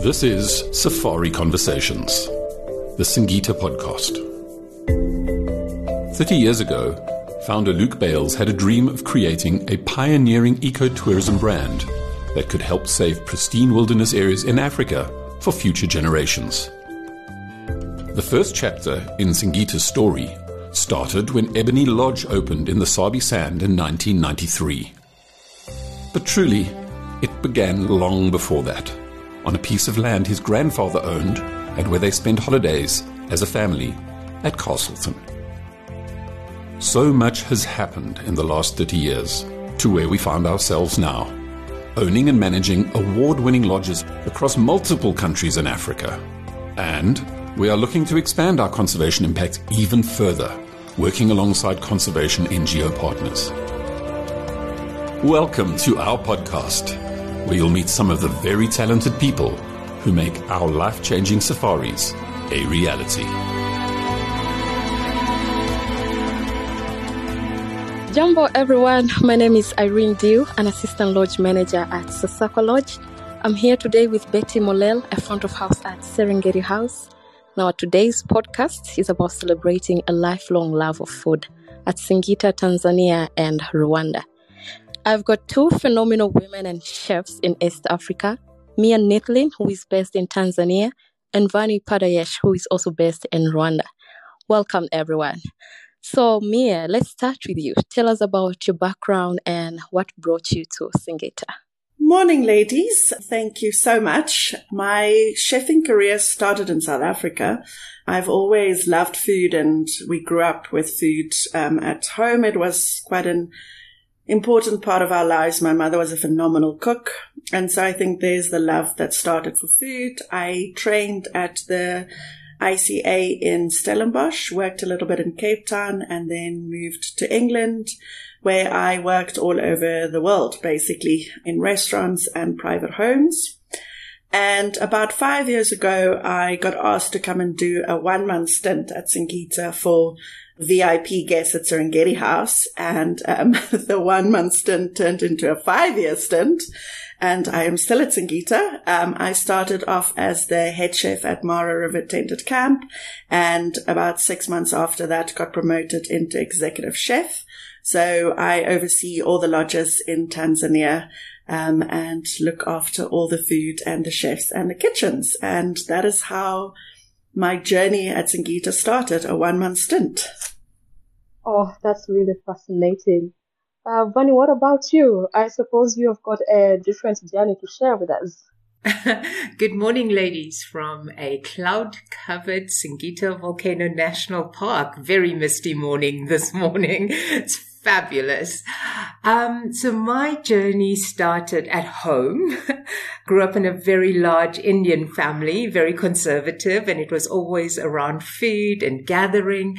This is Safari Conversations, the Singita podcast. 30 years ago, founder Luke Bailes had a dream of creating a pioneering ecotourism brand that could help save pristine wilderness areas in Africa for future generations. The first chapter in Singita's story started when Ebony Lodge opened in the Sabi Sand in 1993. But truly, it began long before that, on a piece of land his grandfather owned and where they spent holidays as a family at Castleton. So much has happened in the last 30 years to where we find ourselves now, owning and managing award winning lodges across multiple countries in Africa. And we are looking to expand our conservation impact even further, working alongside conservation NGO partners. Welcome to our podcast, where you'll meet some of the very talented people who make our life changing safaris a reality. Jumbo everyone, my name is Irene Diu, an assistant lodge manager at Sasakwa Lodge. I'm here today with Betty Mollel, a front of house at Serengeti House. Now, today's podcast is about celebrating a lifelong love of food at Singita, Tanzania, and Rwanda. I've got two phenomenal women and chefs in East Africa Mia Neethling, who is based in Tanzania, and Vanie Padayachee, who is also based in Rwanda. Welcome, everyone. So, Mia, let's start with you. Tell us about your background and what brought you to Singita. Morning, ladies. Thank you so much. My chefing career started in South Africa. I've always loved food and we grew up with food um, at home. It was quite an important part of our lives. My mother was a phenomenal cook. And so I think there's the love that started for food. I trained at the ICA in Stellenbosch, worked a little bit in Cape Town and then moved to England where I worked all over the world, basically in restaurants and private homes. And about five years ago, I got asked to come and do a one month stint at Singita for VIP guests at Serengeti House. And um, the one month stint turned into a five year stint. And I am still at Singita. Um, I started off as the head chef at Mara River Tented Camp. And about six months after that, got promoted into executive chef. So I oversee all the lodges in Tanzania um, and look after all the food and the chefs and the kitchens. And that is how my journey at Singita started, a one month stint. Oh, that's really fascinating. Uh, Vanie, what about you? I suppose you have got a different journey to share with us. Good morning, ladies, from a cloud covered Singita Volcano National Park. Very misty morning this morning. It's fabulous. Um, so my journey started at home. Grew up in a very large Indian family, very conservative, and it was always around food and gathering.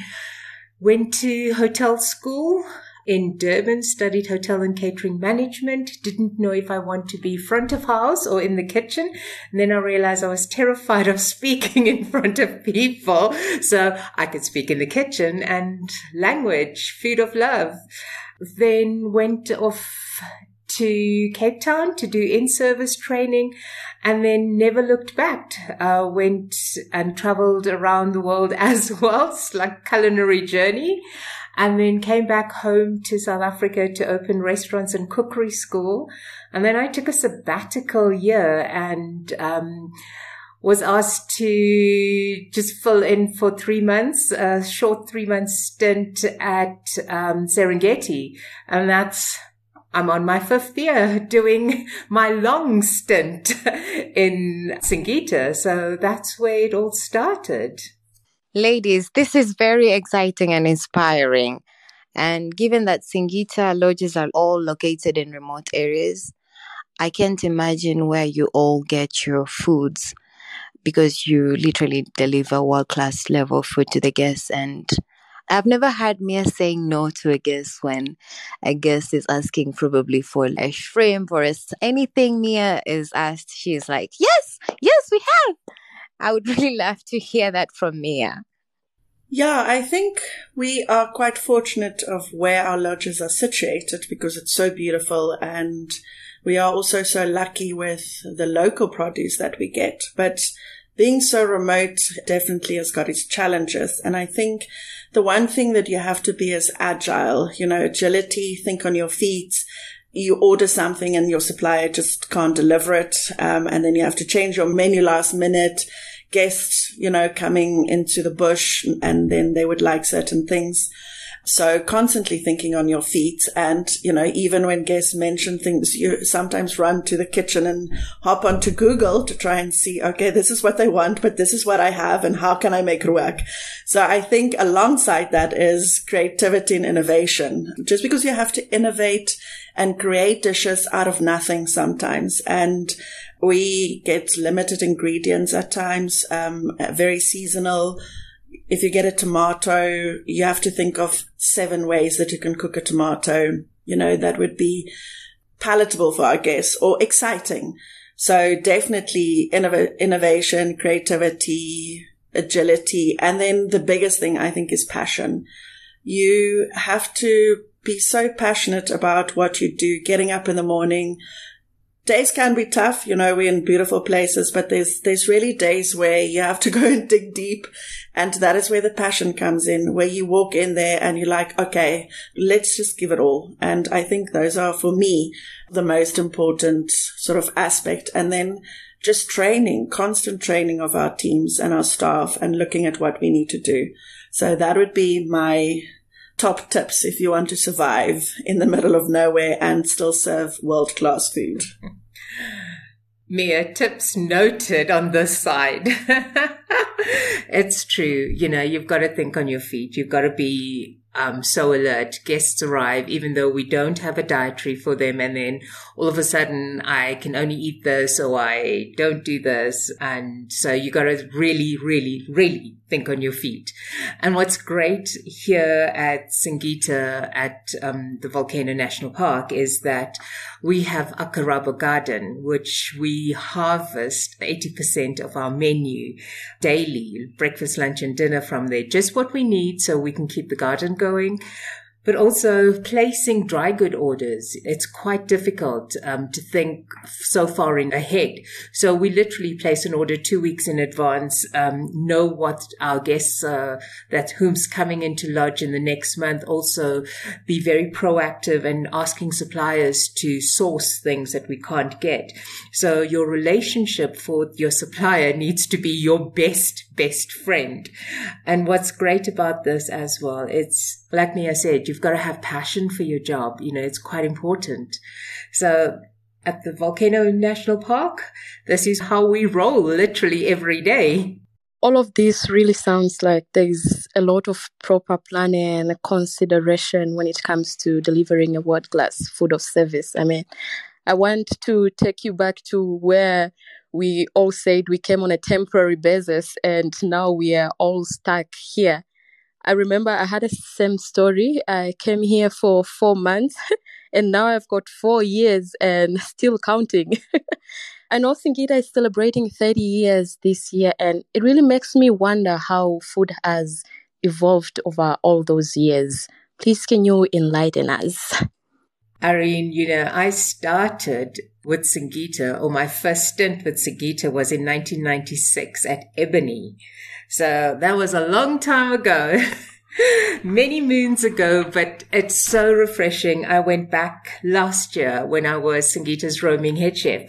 Went to hotel school in Durban, studied hotel and catering management. Didn't know if I want to be front of house or in the kitchen. And then I realized I was terrified of speaking in front of people. So I could speak in the kitchen and language, food of love. Then went off to Cape Town to do in-service training and then never looked back. Uh, went and traveled around the world as well. It's like culinary journey and then came back home to South Africa to open restaurants and cookery school. And then I took a sabbatical year and, um, was asked to just fill in for three months, a short three month stint at um, Serengeti. And that's, I'm on my fifth year doing my long stint in Singita. So that's where it all started. Ladies, this is very exciting and inspiring. And given that Singita lodges are all located in remote areas, I can't imagine where you all get your foods because you literally deliver world class level food to the guests. And I've never had Mia saying no to a guest when a guest is asking probably for a shrimp or anything Mia is asked. She's like, yes, yes, we have. I would really love to hear that from Mia. Yeah, I think we are quite fortunate of where our lodges are situated because it's so beautiful and we are also so lucky with the local produce that we get. But being so remote definitely has got its challenges. And I think the one thing that you have to be is agile, you know, agility, think on your feet. You order something and your supplier just can't deliver it. Um, and then you have to change your menu last minute. Guests, you know, coming into the bush and then they would like certain things. So constantly thinking on your feet. And, you know, even when guests mention things, you sometimes run to the kitchen and hop onto Google to try and see, okay, this is what they want, but this is what I have and how can I make it work? So I think alongside that is creativity and innovation. Just because you have to innovate and create dishes out of nothing sometimes. And we get limited ingredients at times, um, very seasonal if you get a tomato, you have to think of seven ways that you can cook a tomato. You know, that would be palatable for our guests or exciting. So definitely innov- innovation, creativity, agility. And then the biggest thing I think is passion. You have to be so passionate about what you do, getting up in the morning, days can be tough. You know, we're in beautiful places, but there's, there's really days where you have to go and dig deep. And that is where the passion comes in, where you walk in there and you're like, okay, let's just give it all. And I think those are for me the most important sort of aspect. And then just training, constant training of our teams and our staff and looking at what we need to do. So that would be my top tips if you want to survive in the middle of nowhere and still serve world class food. Mia, tips noted on this side. it's true. You know, you've got to think on your feet. You've got to be um, so alert. Guests arrive, even though we don't have a dietary for them. And then all of a sudden I can only eat this or I don't do this. And so you got to really, really, really think on your feet. And what's great here at Singita at um, the Volcano National Park is that we have Akarabo Garden, which we harvest 80% of our menu daily, breakfast, lunch and dinner from there. Just what we need so we can keep the garden going but also placing dry good orders. It's quite difficult um, to think so far in ahead. So we literally place an order two weeks in advance, um, know what our guests, uh, that whom's coming into lodge in the next month. Also be very proactive and asking suppliers to source things that we can't get. So your relationship for your supplier needs to be your best, best friend. And what's great about this as well, it's like Mia said, you've got to have passion for your job. You know, it's quite important. So at the Volcano National Park, this is how we roll literally every day. All of this really sounds like there's a lot of proper planning and consideration when it comes to delivering a world class food or service. I mean, I want to take you back to where we all said we came on a temporary basis and now we are all stuck here. I remember I had a same story. I came here for four months and now I've got four years and still counting. I know Singita is celebrating 30 years this year and it really makes me wonder how food has evolved over all those years. Please, can you enlighten us? Irene, you know, I started with Singita, or my first stint with Singita was in 1996 at Ebony. So that was a long time ago. Many moons ago, but it's so refreshing. I went back last year when I was Singita's roaming head chef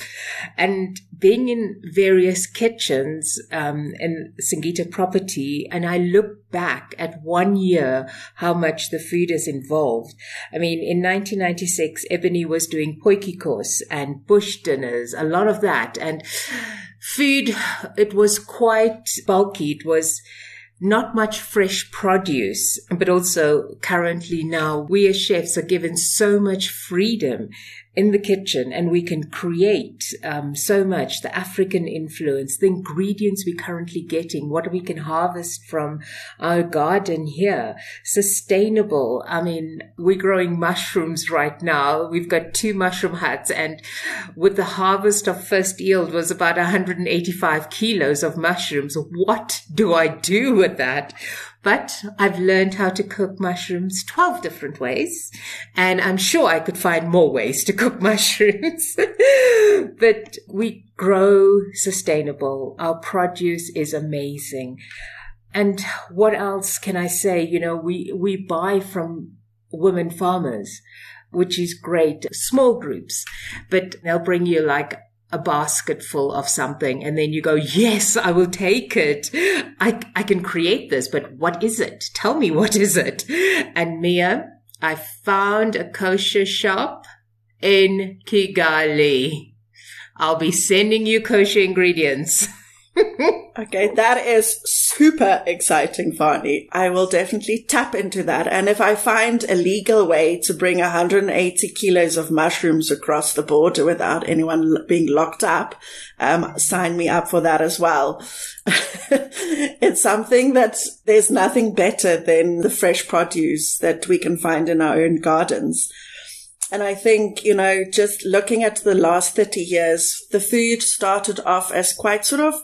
and being in various kitchens um, in Singita property, and I look back at one year how much the food is involved. I mean, in 1996, Ebony was doing potjiekos and bush dinners, a lot of that, and food. It was quite bulky. It was not much fresh produce, but also currently now we as chefs are given so much freedom in the kitchen and we can create um, so much the african influence the ingredients we're currently getting what we can harvest from our garden here. Sustainable. I mean we're growing mushrooms right now. We've got two mushroom huts and with the harvest of first yield was about 185 kilos of mushrooms. What do i do with that But I've learned how to cook mushrooms 12 different ways. And I'm sure I could find more ways to cook mushrooms. but we grow sustainable. Our produce is amazing. And what else can I say? You know, we, we buy from women farmers, which is great. Small groups, but they'll bring you like a basket full of something and then you go, yes, I will take it. I, I can create this, but what is it? Tell me what is it? And Mia, I found a kosher shop in Kigali. I'll be sending you kosher ingredients. okay, that is super exciting, Vanie. I will definitely tap into that. And if I find a legal way to bring 180 kilos of mushrooms across the border without anyone being locked up, um, sign me up for that as well. it's something that there's nothing better than the fresh produce that we can find in our own gardens. And I think, you know, just looking at the last 30 years, the food started off as quite sort of,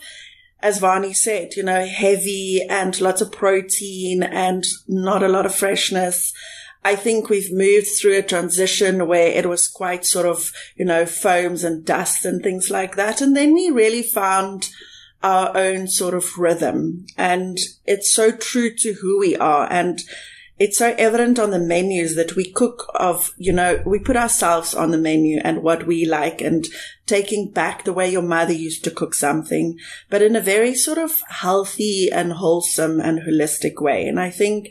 as Vanie said, you know, heavy and lots of protein and not a lot of freshness. I think we've moved through a transition where it was quite sort of, you know, foams and dust and things like that. And then we really found our own sort of rhythm and it's so true to who we are. And it's so evident on the menus that we cook of, you know, we put ourselves on the menu and what we like and taking back the way your mother used to cook something, but in a very sort of healthy and wholesome and holistic way. And I think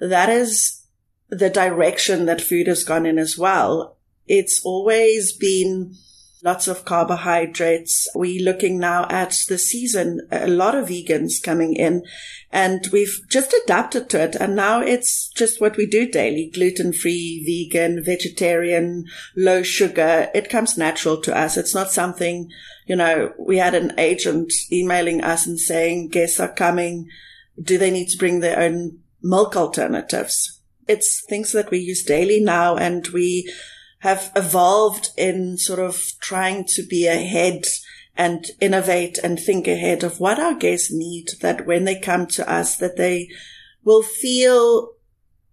that is the direction that food has gone in as well. It's always been lots of carbohydrates. We're looking now at the season, a lot of vegans coming in and we've just adapted to it. And now it's just what we do daily, gluten free, vegan, vegetarian, low sugar. It comes natural to us. It's not something, you know, we had an agent emailing us and saying guests are coming. Do they need to bring their own milk alternatives? It's things that we use daily now and we have evolved in sort of trying to be ahead and innovate and think ahead of what our guests need that when they come to us that they will feel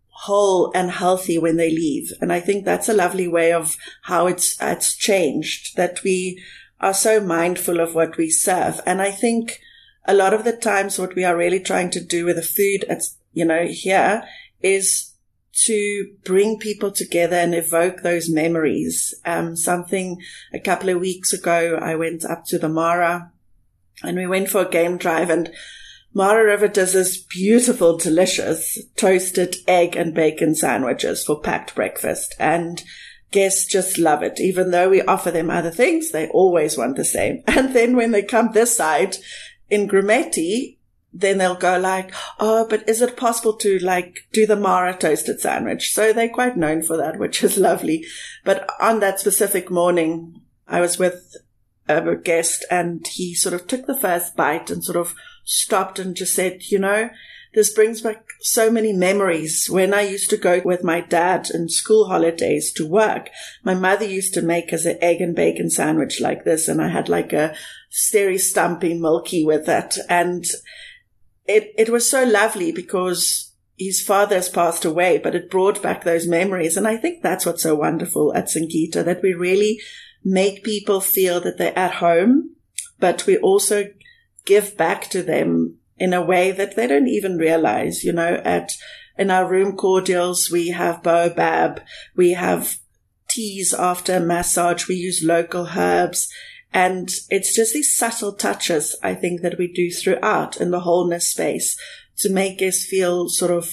whole and healthy when they leave. And I think that's a lovely way of how it's, it's changed that we are so mindful of what we serve. And I think a lot of the times what we are really trying to do with the food, at, you know, here is to bring people together and evoke those memories. Um, something a couple of weeks ago, I went up to the Mara and we went for a game drive and Mara River does this beautiful, delicious toasted egg and bacon sandwiches for packed breakfast. And guests just love it. Even though we offer them other things, they always want the same. And then when they come this side in Grumeti, then they'll go like, oh, but is it possible to like do the Mara toasted sandwich? So they're quite known for that, which is lovely. But on that specific morning, I was with a guest and he sort of took the first bite and sort of stopped and just said, you know, this brings back so many memories. When I used to go with my dad in school holidays to work, my mother used to make us an egg and bacon sandwich like this. And I had like a Steri Stumpie milky with it. And it, it was so lovely because his father has passed away, but it brought back those memories. And I think that's what's so wonderful at Singita, that we really make people feel that they're at home, but we also give back to them in a way that they don't even realize, you know, at, in our room cordials, we have baobab, we have teas after massage, we use local herbs. And it's just these subtle touches, I think, that we do throughout in the wholeness space to make us feel sort of,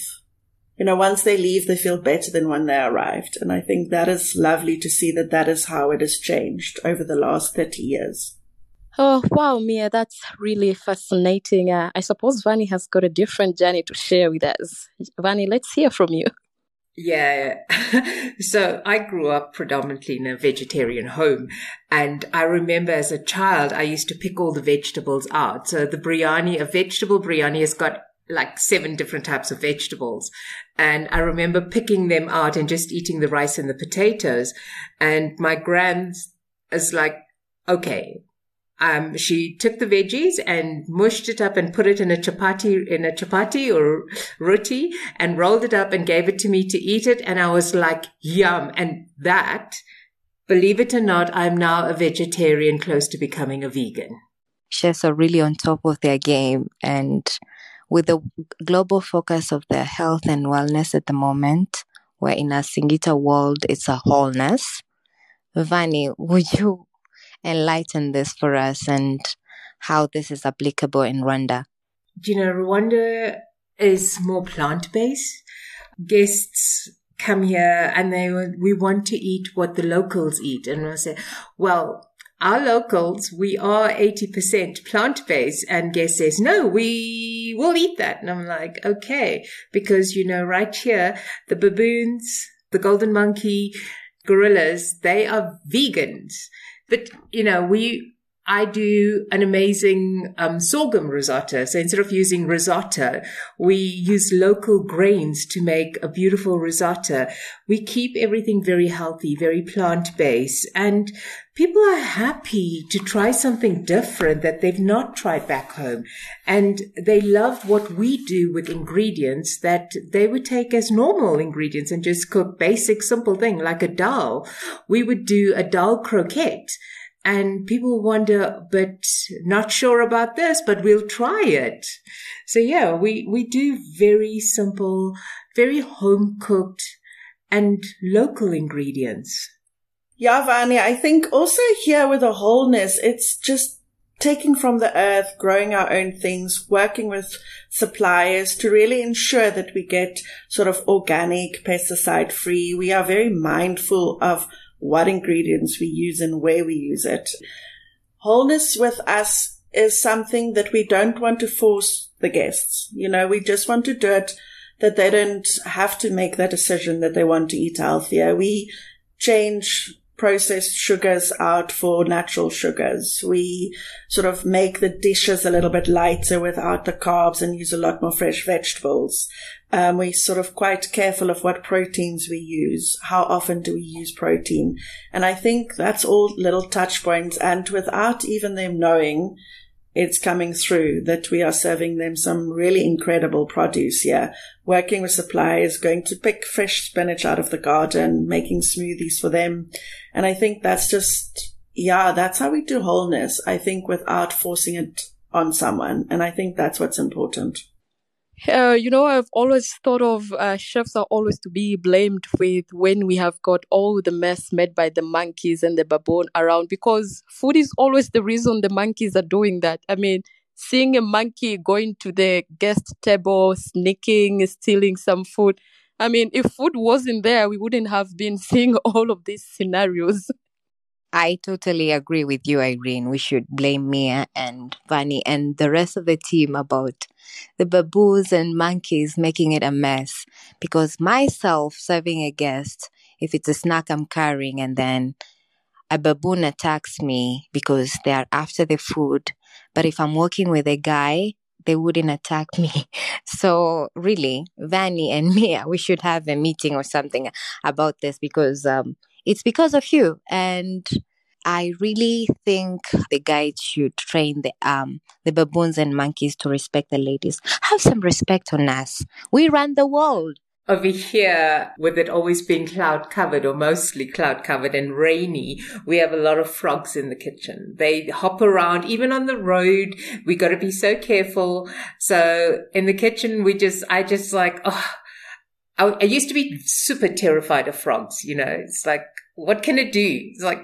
you know, once they leave, they feel better than when they arrived. And I think that is lovely to see that that is how it has changed over the last 30 years. Oh, wow, Mia, that's really fascinating. Uh, I suppose Vanie has got a different journey to share with us. Vanie, let's hear from you. Yeah. so I grew up predominantly in a vegetarian home. And I remember as a child, I used to pick all the vegetables out. So the biryani, a vegetable biryani has got like seven different types of vegetables. And I remember picking them out and just eating the rice and the potatoes. And my grand is like, okay, um, she took the veggies and mushed it up and put it in a chapati, in a chapati or roti and rolled it up and gave it to me to eat it. And I was like, yum. And that, believe it or not, I'm now a vegetarian close to becoming a vegan. Chefs are really on top of their game and with the global focus of their health and wellness at the moment, where in a Singita world, it's a wholeness. Vanie, would you enlighten this for us and how this is applicable in Rwanda? You know, Rwanda is more plant based. Guests come here and they we want to eat what the locals eat, and I say, well. Our locals, we are 80% plant based and guest says, no, we will eat that. And I'm like, okay, because you know, right here, the baboons, the golden monkey, gorillas, they are vegans. But, you know, we, I do an amazing um, sorghum risotto. So instead of using risotto, we use local grains to make a beautiful risotto. We keep everything very healthy, very plant based, and people are happy to try something different that they've not tried back home. And they love what we do with ingredients that they would take as normal ingredients and just cook basic, simple thing like a dal. We would do a dal croquette and people wonder, but not sure about this, but we'll try it. So yeah, we, we do very simple, very home cooked and local ingredients. Yeah, Vanya, I think also here with the wholeness, it's just taking from the earth, growing our own things, working with suppliers to really ensure that we get sort of organic, pesticide free. We are very mindful of what ingredients we use and where we use it. Wholeness with us is something that we don't want to force the guests. You know, we just want to do it that they don't have to make that decision that they want to eat healthier. We change processed sugars out for natural sugars. We sort of make the dishes a little bit lighter without the carbs and use a lot more fresh vegetables. Um, we're sort of quite careful of what proteins we use. How often do we use protein? And I think that's all little touch points. And without even them knowing, it's coming through that we are serving them some really incredible produce here. Working with suppliers, going to pick fresh spinach out of the garden, making smoothies for them. And I think that's just, yeah, that's how we do wholeness. I think without forcing it on someone. And I think that's what's important. Uh, you know, I've always thought of uh, chefs are always to be blamed with when we have got all the mess made by the monkeys and the baboon around because food is always the reason the monkeys are doing that. I mean, seeing a monkey going to the guest table, sneaking, stealing some food. I mean, if food wasn't there, we wouldn't have been seeing all of these scenarios. I totally agree with you, Irene. We should blame Mia and Vanie and the rest of the team about the baboons and monkeys making it a mess. Because myself serving a guest, if it's a snack I'm carrying and then a baboon attacks me because they are after the food. But if I'm working with a guy, they wouldn't attack me. So really, Vanie and Mia, we should have a meeting or something about this because um, it's because of you. And I really think the guides should train the um the baboons and monkeys to respect the ladies. Have some respect on us. We run the world. Over here, with it always being cloud covered or mostly cloud covered and rainy, we have a lot of frogs in the kitchen. They hop around, even on the road. We got to be so careful. So in the kitchen, we just, I just like, oh, I, I used to be super terrified of frogs. You know, it's like, what can it do? It's like,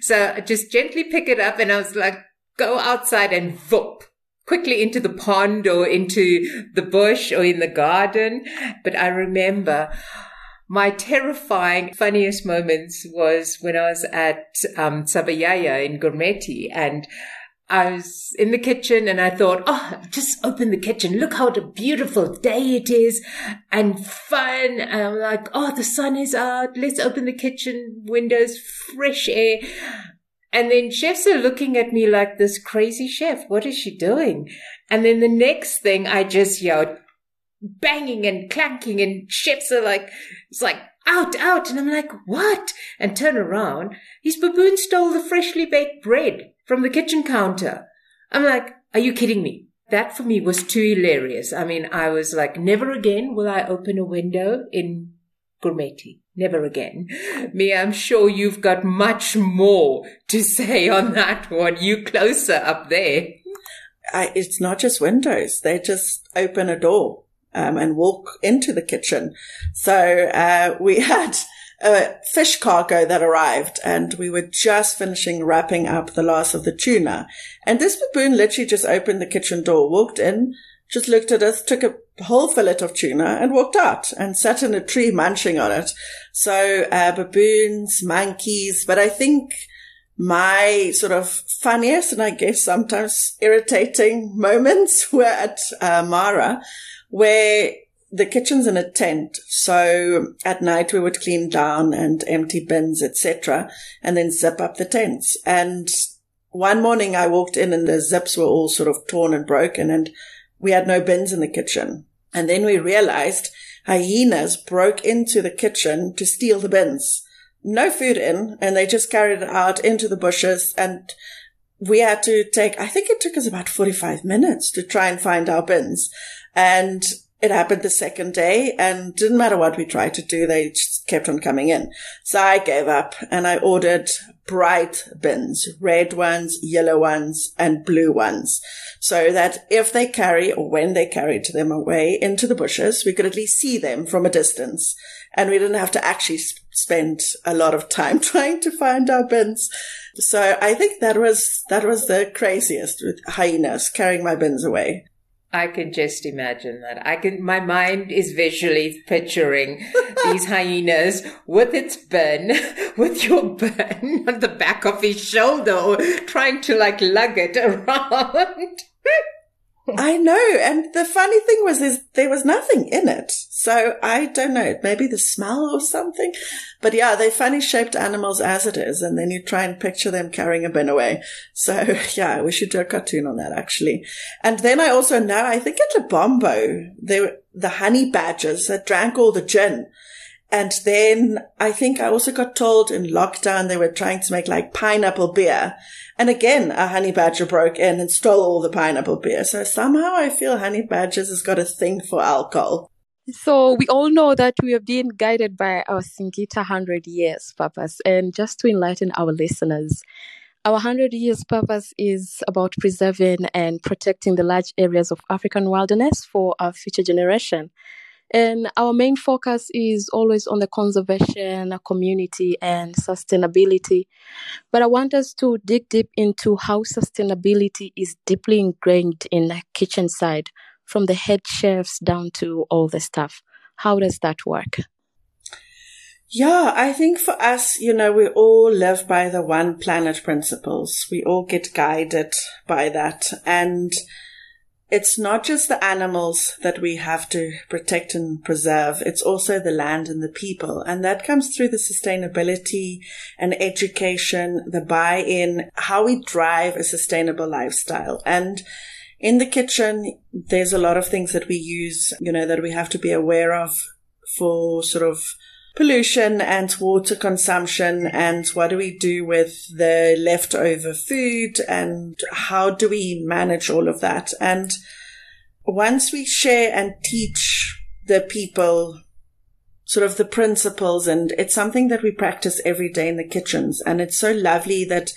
so I just gently pick it up and I was like, go outside and whoop quickly into the pond or into the bush or in the garden. But I remember my terrifying, funniest moments was when I was at um, Sabayaya in Grumeti and I was in the kitchen and I thought, oh, just open the kitchen. Look how beautiful day it is and fun. And I'm like, oh, the sun is out. Let's open the kitchen windows, fresh air. And then chefs are looking at me like this crazy chef. What is she doing? And then the next thing I just yelled, banging and clanking and chefs are like, it's like, out, out. And I'm like, what? And turn around. His baboon stole the freshly baked bread from the kitchen counter. I'm like, are you kidding me? That for me was too hilarious. I mean, I was like, never again will I open a window in Grumeti. Never again. Me, I'm sure you've got much more to say on that one. You closer up there. I, it's not just windows. They just open a door um, and walk into the kitchen. So uh, we had a fish cargo that arrived and we were just finishing wrapping up the last of the tuna. And this baboon literally just opened the kitchen door, walked in, just looked at us, took a whole fillet of tuna and walked out and sat in a tree munching on it. So uh, baboons, monkeys, but I think my sort of funniest and I guess sometimes irritating moments were at uh, Mara, where the kitchen's in a tent. So at night we would clean down and empty bins, etc., and then zip up the tents. And one morning I walked in and the zips were all sort of torn and broken and we had no bins in the kitchen. And then we realized hyenas broke into the kitchen to steal the bins. No food in, and they just carried it out into the bushes and we had to take, I think it took us about 45 minutes to try and find our bins. And it happened the second day and didn't matter what we tried to do. They just kept on coming in. So I gave up and I ordered bright bins, red ones, yellow ones, and blue ones. So that if they carry or when they carried them away into the bushes, we could at least see them from a distance and we didn't have to actually spend a lot of time trying to find our bins. So I think that was, that was the craziest with hyenas carrying my bins away. I can just imagine that. I can, my mind is visually picturing these hyenas with its bin, with your bin on the back of his shoulder, trying to like lug it around. I know. And the funny thing was, is there was nothing in it. So I don't know, maybe the smell or something. But yeah, they're funny shaped animals as it is. And then you try and picture them carrying a bin away. So yeah, we should do a cartoon on that actually. And then I also know, I think at Lebombo, they were the honey badgers that drank all the gin. And then I think I also got told in lockdown they were trying to make like pineapple beer. And again, a honey badger broke in and stole all the pineapple beer. So somehow I feel honey badgers has got a thing for alcohol. So we all know that we have been guided by our Singita 100 years purpose. And just to enlighten our listeners, our 100 years purpose is about preserving and protecting the large areas of African wilderness for our future generation. And our main focus is always on the conservation, community, and sustainability. But I want us to dig deep into how sustainability is deeply ingrained in the kitchen side, from the head chefs down to all the staff. How does that work? Yeah, I think for us, you know, we all live by the one planet principles. We all get guided by that. And it's not just the animals that we have to protect and preserve. It's also the land and the people. And that comes through the sustainability and education, the buy-in, how we drive a sustainable lifestyle. And in the kitchen, there's a lot of things that we use, you know, that we have to be aware of for sort of pollution and water consumption and what do we do with the leftover food and how do we manage all of that? And once we share and teach the people sort of the principles and it's something that we practice every day in the kitchens. And it's so lovely that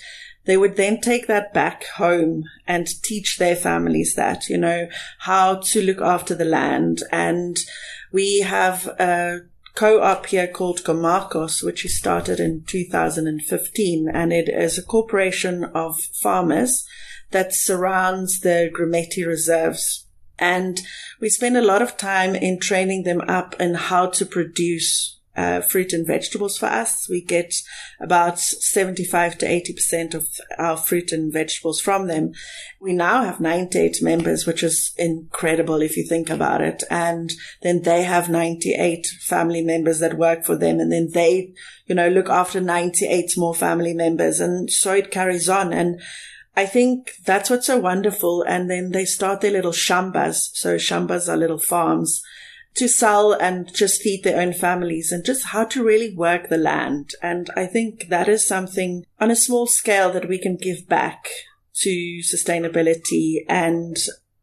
they would then take that back home and teach their families that, you know, how to look after the land. And we have a co-op here called Gomarcos, which is started in 2015, and it is a corporation of farmers that surrounds the Grumeti reserves. And we spend a lot of time in training them up in how to produce uh, fruit and vegetables for us. We get about 75 to 80% of our fruit and vegetables from them. We now have 98 members, which is incredible if you think about it. And then they have 98 family members that work for them. And then they, you know, look after 98 more family members. And so it carries on. And I think that's what's so wonderful. And then they start their little shambas. So shambas are little farms to sell and just feed their own families and just how to really work the land. And I think that is something on a small scale that we can give back to sustainability. And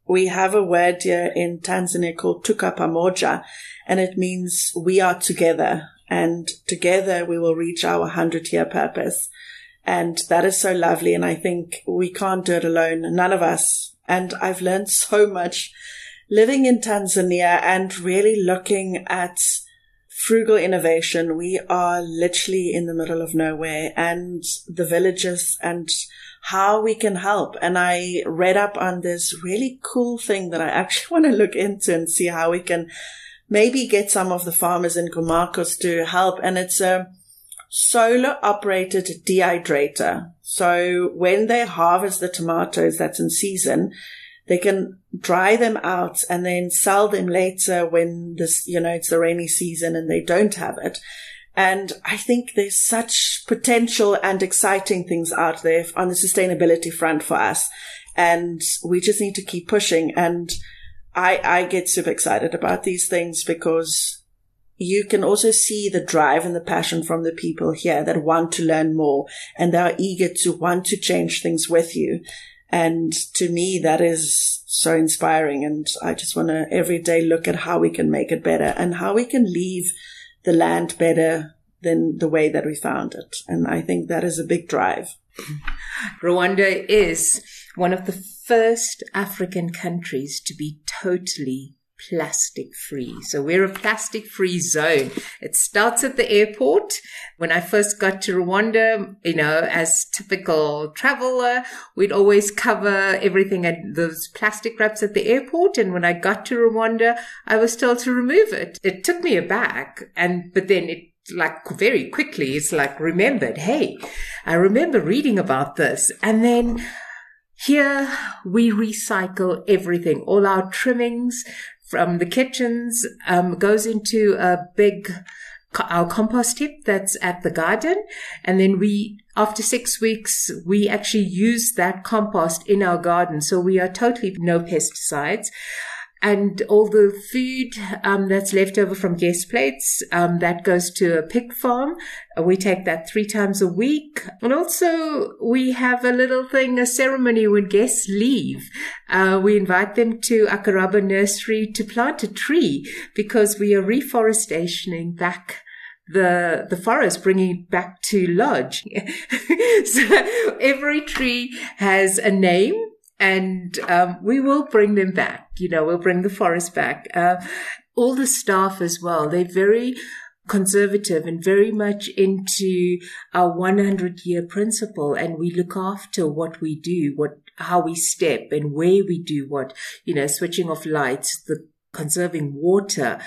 we have a word here in Tanzania called tuko pamoja, and it means we are together and together we will reach our hundred year purpose. And that is so lovely. And I think we can't do it alone. None of us. And I've learned so much living in Tanzania and really looking at frugal innovation. We are literally in the middle of nowhere and the villages and how we can help. And I read up on this really cool thing that I actually want to look into and see how we can maybe get some of the farmers in Gomarcos to help. And it's a solar operated dehydrator. So when they harvest the tomatoes that's in season, they can dry them out and then sell them later when this, you know, it's the rainy season and they don't have it. And I think there's such potential and exciting things out there on the sustainability front for us. And we just need to keep pushing. And I, I get super excited about these things because you can also see the drive and the passion from the people here that want to learn more and they are eager to want to change things with you. And to me, that is so inspiring. And I just want to every day look at how we can make it better and how we can leave the land better than the way that we found it. And I think that is a big drive. Rwanda is one of the first African countries to be totally plastic free. So we're a plastic free zone. It starts at the airport. When I first got to Rwanda, you know, as typical traveler, we'd always cover everything at those plastic wraps at the airport. And when I got to Rwanda, I was told to remove it. It took me aback. And, but then it like very quickly, it's like remembered, hey, I remember reading about this. And then here we recycle everything, all our trimmings from the kitchens um, goes into a big our compost tip that's at the garden. And then we after six weeks we actually use that compost in our garden. So we are totally no pesticides and all the food um, that's left over from guest plates um, that goes to a pig farm. We take that three times a week. And also we have a little thing a ceremony when guests leave. Uh, we invite them to Akarabo nursery to plant a tree because we are reforestationing back the the forest, bringing it back to lodge. so every tree has a name and um, we will bring them back. You know, we'll bring the forest back. Uh, all the staff as well. They're very conservative and very much into our 100 year principle and we look after what we do what how we step and where we do what you know switching off lights the conserving water.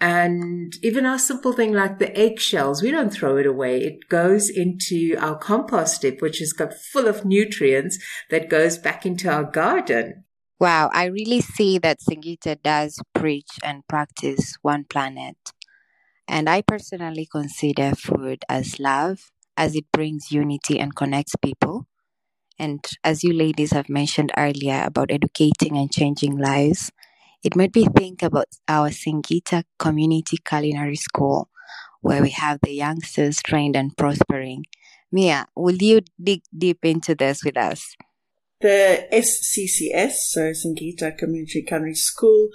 And even our simple thing like the eggshells, we don't throw it away. It goes into our compost dip, which is got full of nutrients that goes back into our garden. Wow, I really see that Singita does preach and practice one planet. And I personally consider food as love, as it brings unity and connects people. And as you ladies have mentioned earlier about educating and changing lives, it made me think about our Singita Community Culinary School, where we have the youngsters trained and prospering. Mia, will you dig deep into this with us? The SCCS, so Singita Community Culinary School,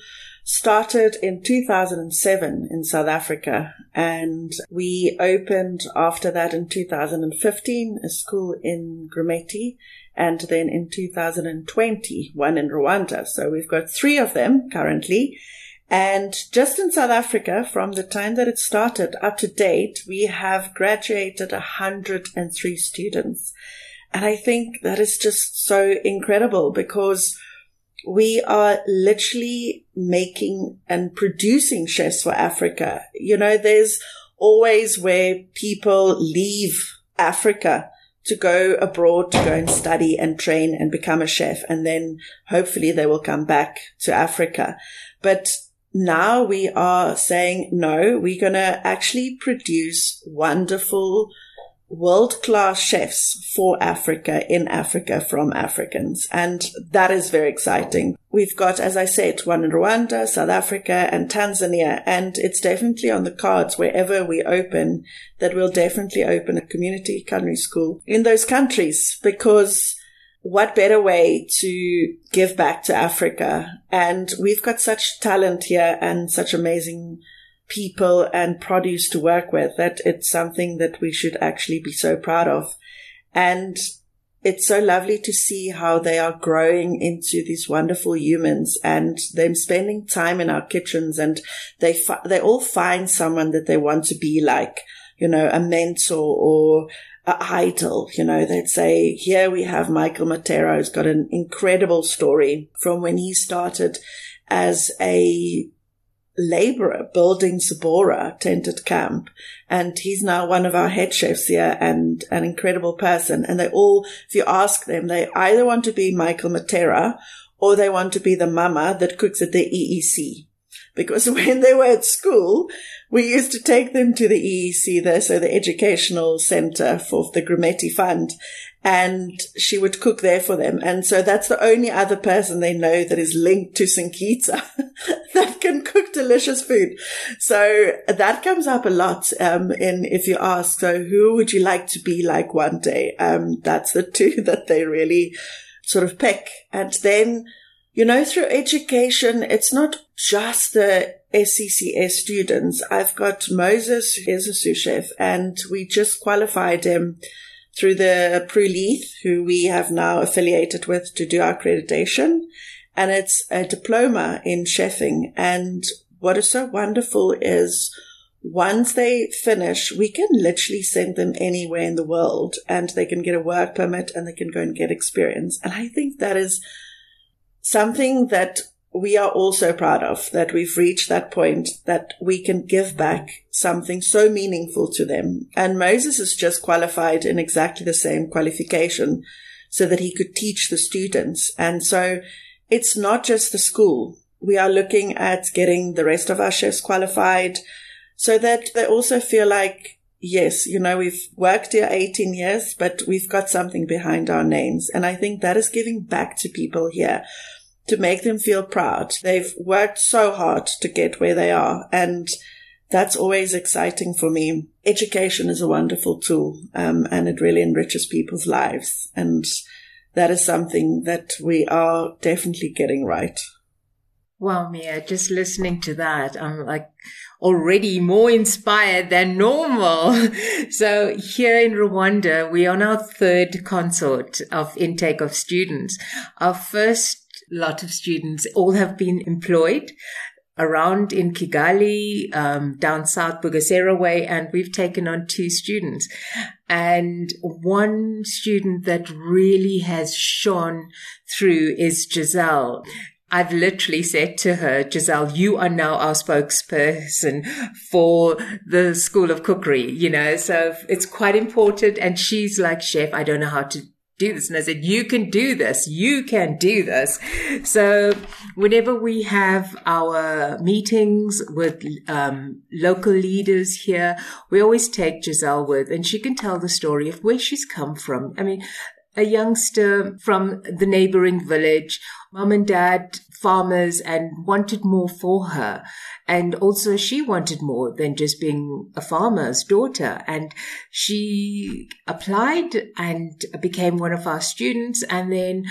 started in 2007 in South Africa and we opened after that in 2015 a school in Grumeti and then in 2020 one in Rwanda. So we've got three of them currently. And just in South Africa, from the time that it started up to date, we have graduated 103 students. And I think that is just so incredible because we are literally making and producing chefs for Africa. You know, there's always where people leave Africa to go abroad to go and study and train and become a chef. And then hopefully they will come back to Africa. But now we are saying, no, we're going to actually produce wonderful world class chefs for Africa in Africa from Africans. And that is very exciting. We've got, as I said, one in Rwanda, South Africa and Tanzania. And it's definitely on the cards wherever we open that we'll definitely open a community culinary school in those countries because what better way to give back to Africa? And we've got such talent here and such amazing people and produce to work with that it's something that we should actually be so proud of. And it's so lovely to see how they are growing into these wonderful humans and them spending time in our kitchens and they, fi- they all find someone that they want to be like, you know, a mentor or a idol. You know, they'd say, here we have Michael Matero who's got an incredible story from when he started as a laborer building Sabora tented camp. And he's now one of our head chefs here and an incredible person. And they all, if you ask them, they either want to be Michael Matera or they want to be the mama that cooks at the EEC. Because when they were at school, we used to take them to the EEC there, so the Educational Center for the Grumeti Fund, and she would cook there for them. And so that's the only other person they know that is linked to Singita that can cook delicious food. So that comes up a lot. Um, in, if you ask, so who would you like to be like one day? Um, that's the two that they really sort of pick. And then, you know, through education, it's not just the SCCS students. I've got Moses, who is a sous chef, and we just qualified him through the Leith, who we have now affiliated with to do our accreditation. And it's a diploma in chefing. And what is so wonderful is once they finish, we can literally send them anywhere in the world and they can get a work permit and they can go and get experience. And I think that is something that we are also proud of that we've reached that point that we can give back something so meaningful to them. And Moses is just qualified in exactly the same qualification so that he could teach the students. And so it's not just the school. We are looking at getting the rest of our chefs qualified so that they also feel like, yes, you know, we've worked here 18 years, but we've got something behind our names. And I think that is giving back to people here to make them feel proud. They've worked so hard to get where they are. And that's always exciting for me. Education is a wonderful tool, um, and it really enriches people's lives. And that is something that we are definitely getting right. Wow, Mia, just listening to that, I'm like already more inspired than normal. So here in Rwanda, we are on our third consort of intake of students. Our first lot of students all have been employed around in Kigali, um, down south Bugesera way, and we've taken on two students. And one student that really has shone through is Giselle. I've literally said to her, Giselle, you are now our spokesperson for the School of Cookery, you know, so it's quite important. And she's like, Chef, I don't know how to do this. And I said, you can do this. You can do this. So whenever we have our meetings with um, local leaders here, we always take Giselle with and she can tell the story of where she's come from. I mean, a youngster from the neighboring village, mom and dad farmers and wanted more for her. And also she wanted more than just being a farmer's daughter. And she applied and became one of our students. And then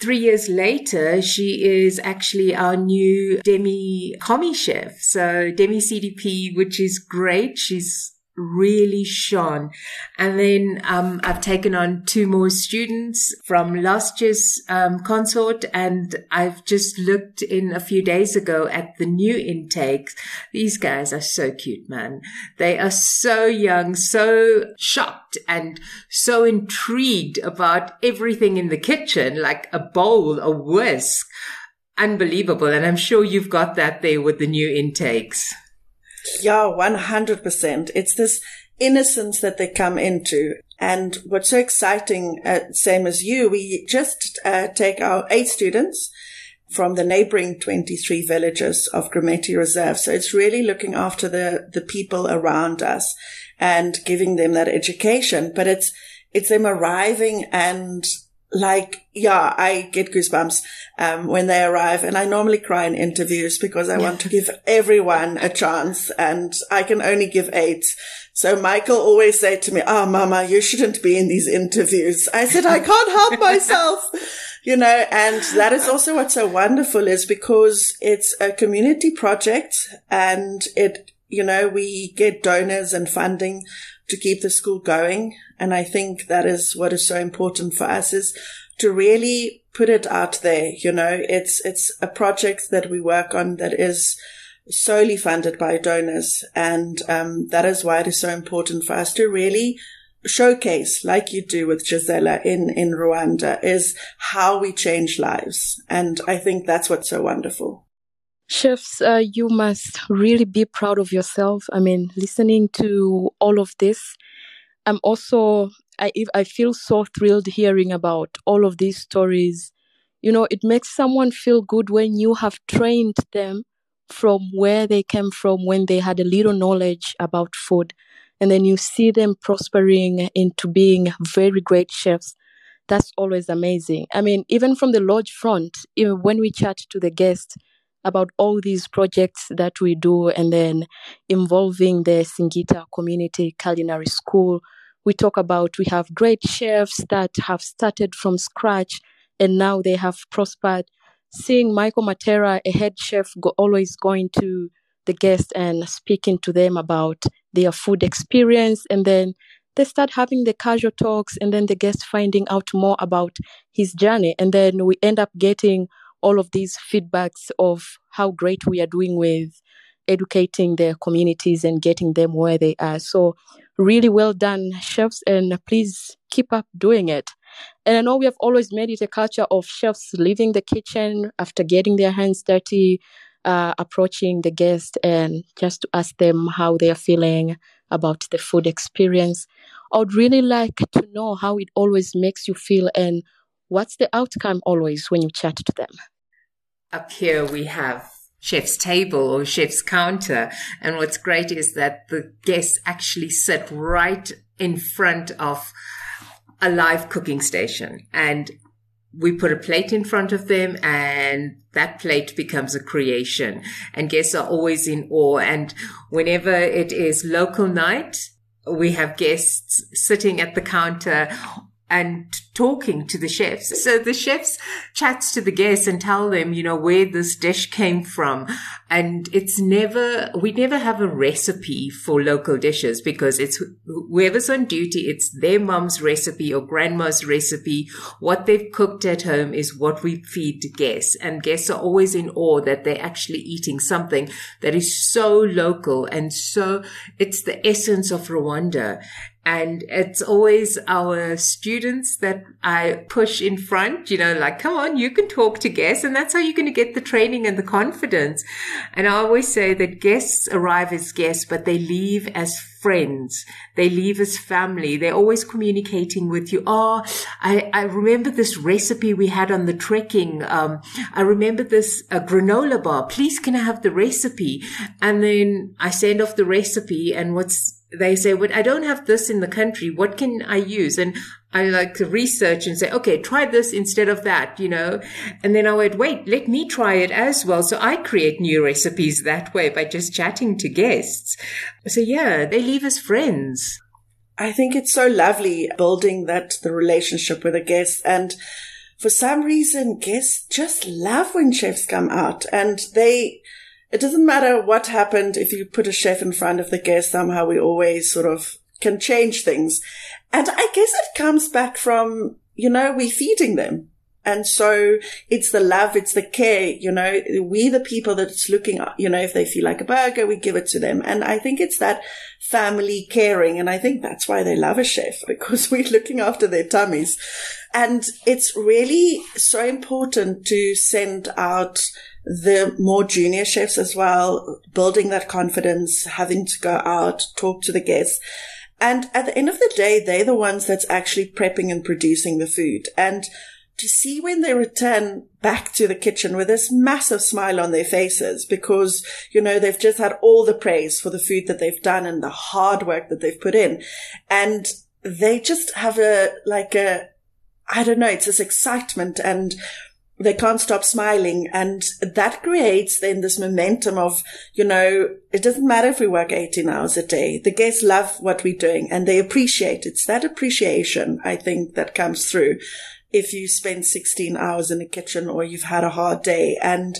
three years later, she is actually our new demi commis chef. So demi CDP, which is great. She's really shone. And then um, I've taken on two more students from last year's um, consort, and I've just looked in a few days ago at the new intakes. These guys are so cute, man. They are so young, so shocked, and so intrigued about everything in the kitchen, like a bowl, a whisk. Unbelievable. And I'm sure you've got that there with the new intakes. Yeah, 100%. It's this innocence that they come into. And what's so exciting, uh, same as you, we just uh, take our eight students from the neighboring 23 villages of Grumeti Reserve. So it's really looking after the, the people around us. and giving them that education. But it's, it's them arriving and like, yeah, I get goosebumps, um, when they arrive and I normally cry in interviews because I want to give everyone a chance and I can only give eight. So Michael always said to me, Oh, mama, you shouldn't be in these interviews. I said, I can't help myself, you know, and that is also what's so wonderful is because it's a community project and it, you know, we get donors and funding to keep the school going. And I think that is what is so important for us is to really put it out there. You know, it's, it's a project that we work on that is solely funded by donors. And, um, that is why it is so important for us to really showcase, like you do with Gisela in, in Rwanda, is how we change lives. And I think that's what's so wonderful. Chefs, uh, you must really be proud of yourself. I mean, listening to all of this, I'm also, I, I feel so thrilled hearing about all of these stories. You know, it makes someone feel good when you have trained them from where they came from when they had a little knowledge about food. And then you see them prospering into being very great chefs. That's always amazing. I mean, even from the lodge front, even when we chat to the guests, about all these projects that we do and then involving the Singita Community Culinary School. We talk about we have great chefs that have started from scratch and now they have prospered. Seeing Michael Matera, a head chef, go, always going to the guests and speaking to them about their food experience and then they start having the casual talks and then the guests finding out more about his journey and then we end up getting all of these feedbacks of how great we are doing with educating their communities and getting them where they are. So, really well done, chefs, and please keep up doing it. And I know we have always made it a culture of chefs leaving the kitchen after getting their hands dirty, uh, approaching the guest and just to ask them how they are feeling about the food experience. I would really like to know how it always makes you feel and what's the outcome always when you chat to them? Up here we have chef's table or chef's counter. And what's great is that the guests actually sit right in front of a live cooking station and we put a plate in front of them and that plate becomes a creation and guests are always in awe. And whenever it is local night, we have guests sitting at the counter and talking to the chefs. So the chefs chats to the guests and tell them, you know, where this dish came from. And it's never, we never have a recipe for local dishes because it's whoever's on duty, it's their mum's recipe or grandma's recipe. What they've cooked at home is what we feed guests. And guests are always in awe that they're actually eating something that is so local and so it's the essence of Rwanda. And it's always our students that I push in front, you know, like, come on, you can talk to guests. And that's how you're going to get the training and the confidence. And I always say that guests arrive as guests, but they leave as friends. They leave as family. They're always communicating with you. Oh, I, I remember this recipe we had on the trekking. Um, I remember this uh, granola bar. Please can I have the recipe? And then I send off the recipe and what's they say, "But I don't have this in the country. What can I use?" And I like to research and say, "Okay, try this instead of that," you know. And then I went, "Wait, let me try it as well." So I create new recipes that way by just chatting to guests. So yeah, they leave as friends. I think it's so lovely building that the relationship with a guest and for some reason guests just love when chefs come out and they it doesn't matter what happened if you put a chef in front of the guest, somehow we always sort of can change things. And I guess it comes back from, you know, we're feeding them. And so it's the love, it's the care, you know, we the people that's looking, you know, if they feel like a burger, we give it to them. And I think it's that family caring. And I think that's why they love a chef because we're looking after their tummies. And it's really so important to send out the more junior chefs as well, building that confidence, having to go out, talk to the guests. And at the end of the day, they're the ones that's actually prepping and producing the food. And to see when they return back to the kitchen with this massive smile on their faces because, you know, they've just had all the praise for the food that they've done and the hard work that they've put in. And they just have a, like a, I don't know, it's this excitement and they can't stop smiling. And that creates then this momentum of, you know, it doesn't matter if we work 18 hours a day. The guests love what we're doing and they appreciate it. It's that appreciation, I think, that comes through if you spend 16 hours in the kitchen or you've had a hard day. And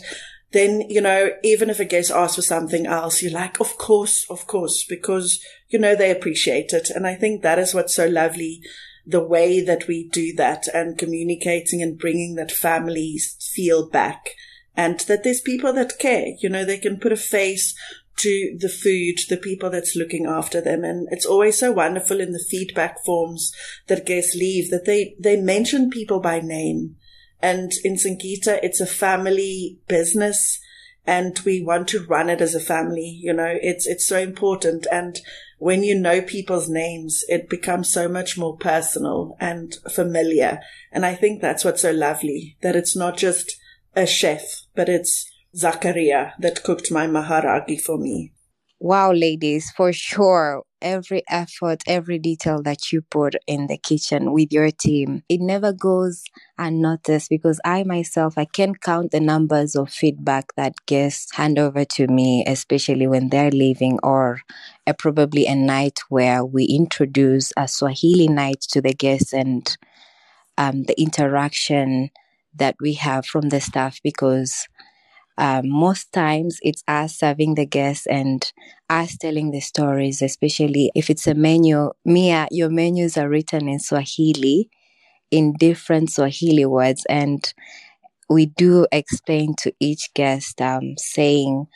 then, you know, even if a guest asks for something else, you're like, of course, of course, because, you know, they appreciate it. And I think that is what's so lovely the way that we do that and communicating and bringing that families feel back and that there's people that care. You know, they can put a face to the food, the people that's looking after them. And it's always so wonderful in the feedback forms that guests leave that they, they mention people by name. And in Singita, it's a family business and we want to run it as a family. You know, it's, it's so important. And when you know people's names, it becomes so much more personal and familiar. And I think that's what's so lovely that it's not just a chef, but it's Zakaria that cooked my maharage for me. Wow, ladies, for sure. Every effort, every detail that you put in the kitchen with your team, it never goes unnoticed because I myself, I can count the numbers of feedback that guests hand over to me, especially when they're leaving or a, probably a night where we introduce a Swahili night to the guests and um, the interaction that we have from the staff because um, most times it's us serving the guests and us telling the stories, especially if it's a menu. Mia, your menus are written in Swahili, in different Swahili words, and we do explain to each guest, um, saying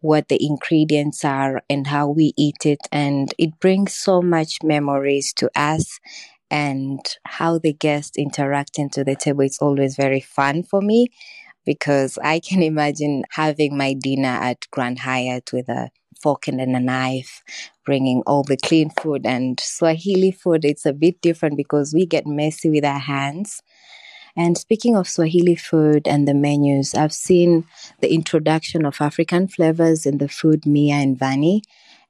what the ingredients are and how we eat it. And it brings so much memories to us and how the guests interact into the table. It's always very fun for me because I can imagine having my dinner at Grand Hyatt with a fork and a knife, bringing all the clean food and Swahili food. It's a bit different because we get messy with our hands. And speaking of Swahili food and the menus, I've seen the introduction of African flavors in the food Mia and Vanie.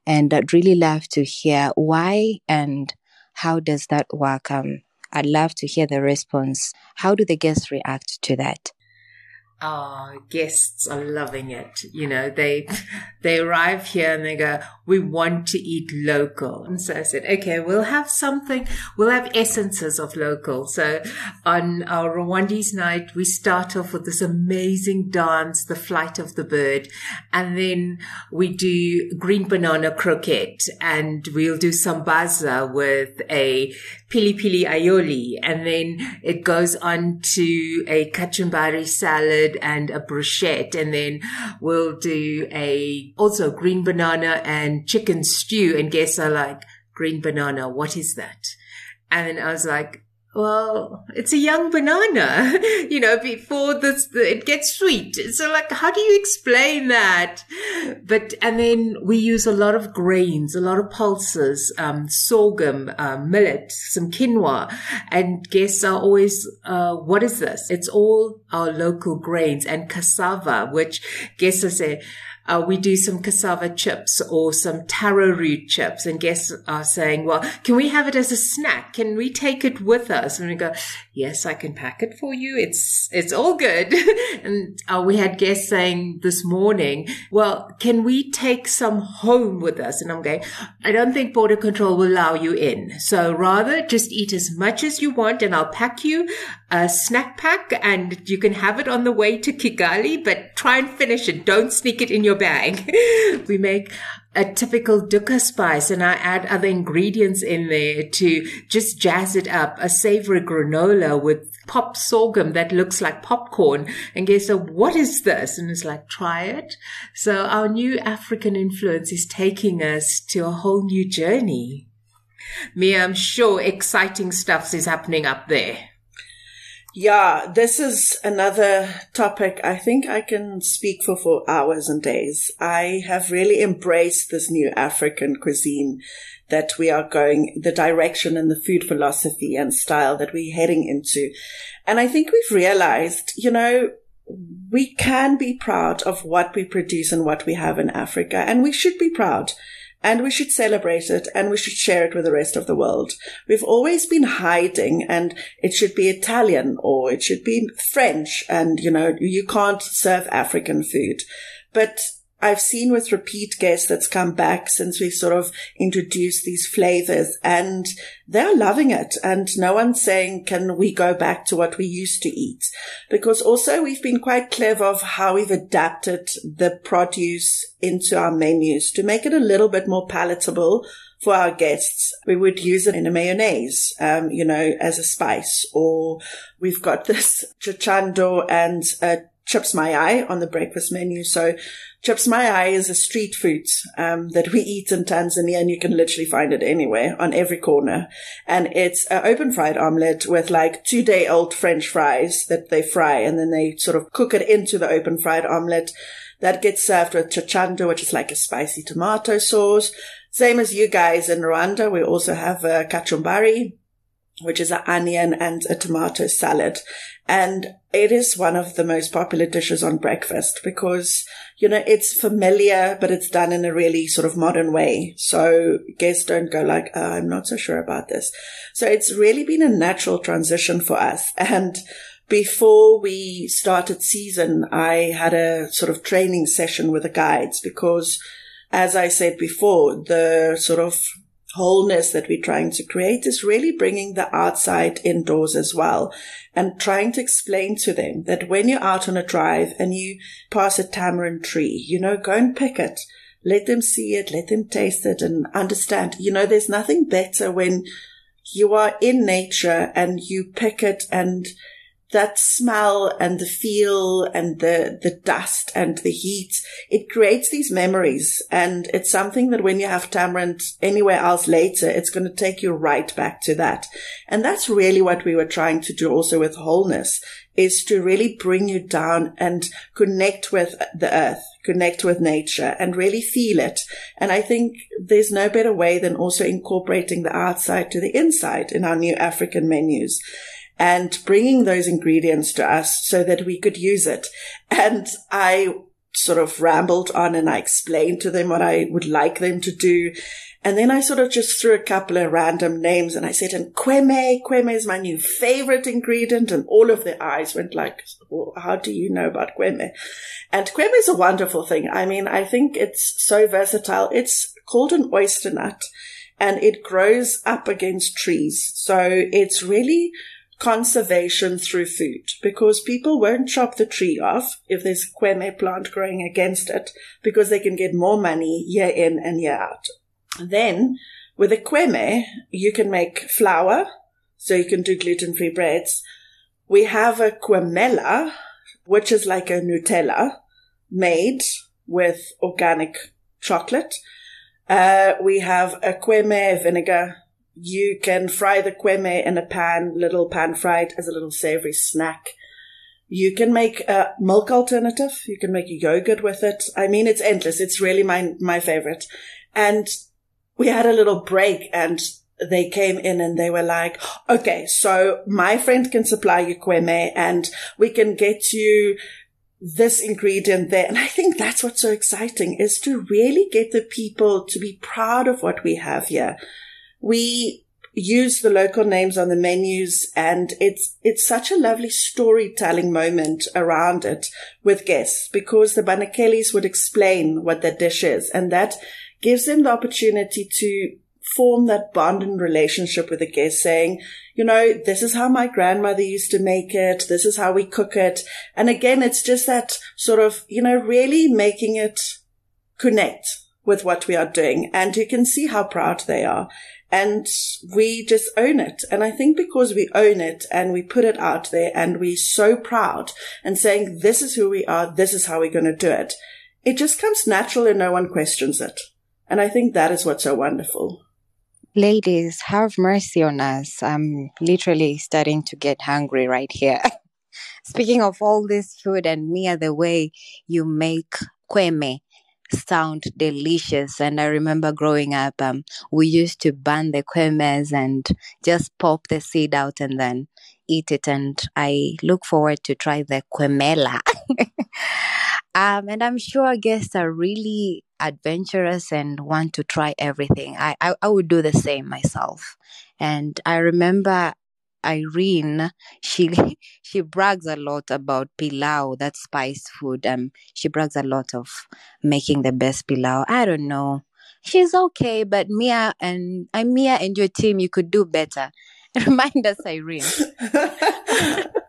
And I'd really love to hear why and how does that work? Um, I'd love to hear the response. How do the guests react to that? Our guests are loving it. You know, they, they arrive here and they go, we want to eat local. And so I said, okay, we'll have something, we'll have essences of local. So on our Rwandese night, we start off with this amazing dance, the flight of the bird. And then we do green banana croquette and we'll do sambaza with a pili pili aioli. And then it goes on to a kachumbari salad and a bruschetta. And then we'll do a also green banana and chicken stew. And guests are like, green banana, what is that? And I was like, well, it's a young banana, you know, before this, it gets sweet. So like, how do you explain that? But, and then we use a lot of grains, a lot of pulses, um, sorghum, uh, millet, some quinoa, and guests are always, uh, what is this? It's all our local grains and cassava, which guests say, uh, we do some cassava chips or some taro root chips and guests are saying, well, can we have it as a snack? Can we take it with us? And we go, yes, I can pack it for you. It's, it's all good. and uh, we had guests saying this morning, well, can we take some home with us? And I'm going, I don't think border control will allow you in. So rather just eat as much as you want and I'll pack you a snack pack and you can have it on the way to Kigali, but try and finish it. Don't sneak it in your bag. we make a typical dukkha spice and I add other ingredients in there to just jazz it up. A savory granola with pop sorghum that looks like popcorn. And guess so what is this? And it's like, try it. So our new African influence is taking us to a whole new journey. Mia, I'm sure exciting stuff is happening up there. Yeah, this is another topic I think I can speak for for hours and days. I have really embraced this new African cuisine that we are going, the direction and the food philosophy and style that we're heading into. And I think we've realized, you know, we can be proud of what we produce and what we have in Africa, and we should be proud and we should celebrate it and we should share it with the rest of the world. We've always been hiding and it should be Italian or it should be French and, you know, you can't serve African food. But I've seen with repeat guests that's come back since we sort of introduced these flavors and they're loving it. And no one's saying, can we go back to what we used to eat? Because also we've been quite clever of how we've adapted the produce into our menus to make it a little bit more palatable for our guests. We would use it in a mayonnaise, um, you know, as a spice, or we've got this chachandu and chips mayai on the breakfast menu. So chips mayai is a street food um, that we eat in Tanzania, and you can literally find it anywhere on every corner. And it's an open fried omelette with like two day old French fries that they fry, and then they sort of cook it into the open fried omelette. That gets served with chachandu, which is like a spicy tomato sauce. Same as you guys in Rwanda, we also have a kachumbari, which is an onion and a tomato salad. And it is one of the most popular dishes on breakfast because, you know, it's familiar, but it's done in a really sort of modern way. So guests don't go like, oh, I'm not so sure about this. So it's really been a natural transition for us. And before we started season, I had a sort of training session with the guides because as I said before, the sort of wholeness that we're trying to create is really bringing the outside indoors as well and trying to explain to them that when you're out on a drive and you pass a tamarind tree, you know, go and pick it. Let them see it, let them taste it and understand. You know, there's nothing better when you are in nature and you pick it and that smell and the feel and the, the dust and the heat, it creates these memories. And it's something that when you have tamarind anywhere else later, it's going to take you right back to that. And that's really what we were trying to do also with wholeness is to really bring you down and connect with the earth, connect with nature and really feel it. And I think there's no better way than also incorporating the outside to the inside in our new African menus and bringing those ingredients to us so that we could use it. And I sort of rambled on and I explained to them what I would like them to do. And then I sort of just threw a couple of random names and I said, and kweme, kweme is my new favorite ingredient. And all of their eyes went like, well, how do you know about kweme? And kweme is a wonderful thing. I mean, I think it's so versatile. It's called an oyster nut and it grows up against trees. So it's really conservation through food because people won't chop the tree off if there's a kweme plant growing against it because they can get more money year in and year out. Then with a kweme, you can make flour, so you can do gluten-free breads. We have a kwemela, which is like a Nutella made with organic chocolate. Uh, we have a kweme vinegar you can fry the kweme in a pan, little pan fried as a little savory snack. You can make a milk alternative. You can make yogurt with it. I mean, it's endless. It's really my, my favorite. And we had a little break and they came in and they were like, okay, so my friend can supply you kweme and we can get you this ingredient there. And I think that's what's so exciting is to really get the people to be proud of what we have here we use the local names on the menus and it's it's such a lovely storytelling moment around it with guests because the Banakelis would explain what their dish is and that gives them the opportunity to form that bond and relationship with the guest saying, you know, this is how my grandmother used to make it. This is how we cook it. And again, it's just that sort of, you know, really making it connect with what we are doing. And you can see how proud they are and we just own it. And I think because we own it and we put it out there and we're so proud and saying, this is who we are. This is how we're going to do it. It just comes natural and no one questions it. And I think that is what's so wonderful. Ladies, have mercy on us. I'm literally starting to get hungry right here. Speaking of all this food and Mia, the way you make kweme sound delicious. And I remember growing up, um, we used to burn the kwemes and just pop the seed out and then eat it. And I look forward to try the kwemela. um, and I'm sure guests are really adventurous and want to try everything. I, I, I would do the same myself. And I remember Irene, she she brags a lot about pilau, that spice food. Um, she brags a lot of making the best pilau. I don't know. She's okay, but Mia and uh, Mia and your team, you could do better. Remind us, Irene.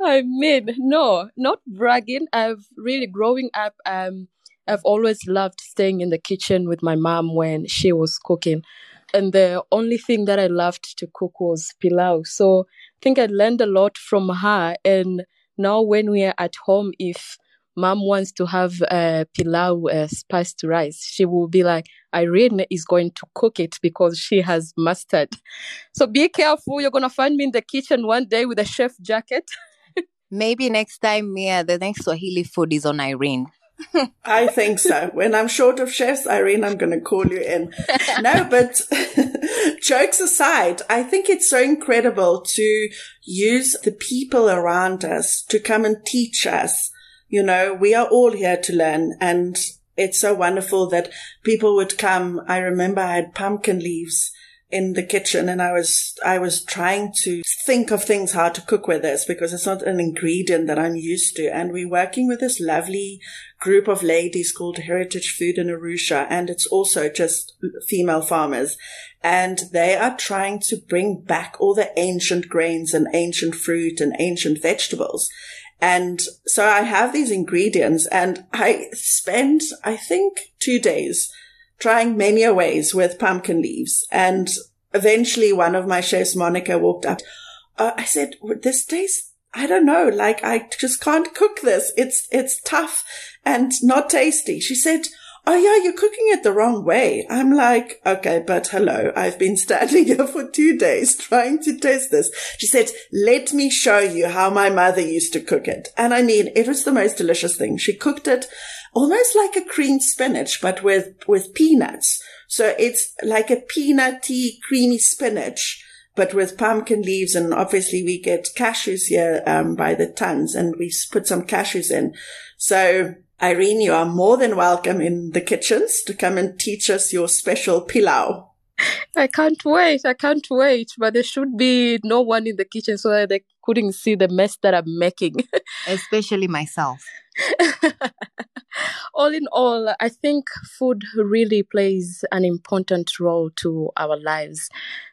I mean, no, not bragging. I've really growing up. Um, I've always loved staying in the kitchen with my mom when she was cooking. And the only thing that I loved to cook was pilau. So I think I learned a lot from her. And now when we are at home, if mom wants to have uh, pilau uh, spiced rice, she will be like, Irene is going to cook it because she has mastered. So be careful. You're going to find me in the kitchen one day with a chef jacket. Maybe next time, Mia, the next Swahili food is on Irene. I think so. When I'm short of chefs, Irene, I'm going to call you in. No, but jokes aside, I think it's so incredible to use the people around us to come and teach us. You know, we are all here to learn and it's so wonderful that people would come. I remember I had pumpkin leaves in the kitchen and I was, I was trying to think of things how to cook with this because it's not an ingredient that I'm used to. And we're working with this lovely group of ladies called Heritage Food in Arusha. And it's also just female farmers. And they are trying to bring back all the ancient grains and ancient fruit and ancient vegetables. And so I have these ingredients and I spend, I think, two days trying many ways with pumpkin leaves. And eventually one of my chefs, Monica, walked up. Uh, I said, this tastes, I don't know, like I just can't cook this. It's, it's tough and not tasty. She said, Oh yeah, you're cooking it the wrong way. I'm like, okay, but hello. I've been standing here for two days trying to taste this. She said, let me show you how my mother used to cook it. And I mean, it was the most delicious thing. She cooked it almost like a creamed spinach, but with, with peanuts. So it's like a peanutty, creamy spinach, but with pumpkin leaves. And obviously we get cashews here, um, by the tons and we put some cashews in. So Irene, you are more than welcome in the kitchens to come and teach us your special pilau. I can't wait. I can't wait. But there should be no one in the kitchen so that they couldn't see the mess that I'm making. Especially myself. all in all, I think food really plays an important role to our lives.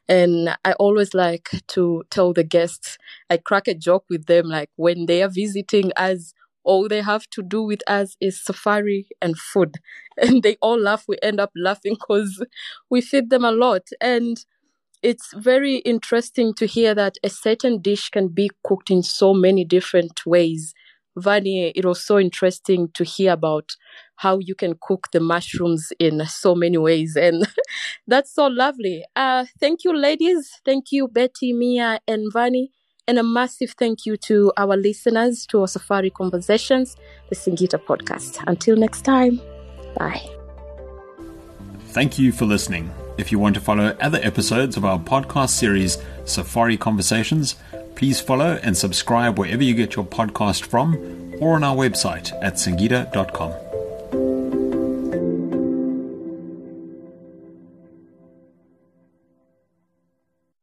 And I always like to tell the guests, I crack a joke with them, like when they are visiting us, all they have to do with us is safari and food. And they all laugh. We end up laughing because we feed them a lot. And it's very interesting to hear that a certain dish can be cooked in so many different ways. Vanie, it was so interesting to hear about how you can cook the mushrooms in so many ways. And that's so lovely. Uh, thank you, ladies. Thank you, Betty, Mia, and Vanie. And a massive thank you to our listeners to our Safari Conversations, the Singita podcast. Until next time, bye. Thank you for listening. If you want to follow other episodes of our podcast series, Safari Conversations, please follow and subscribe wherever you get your podcast from or on our website at singita.com.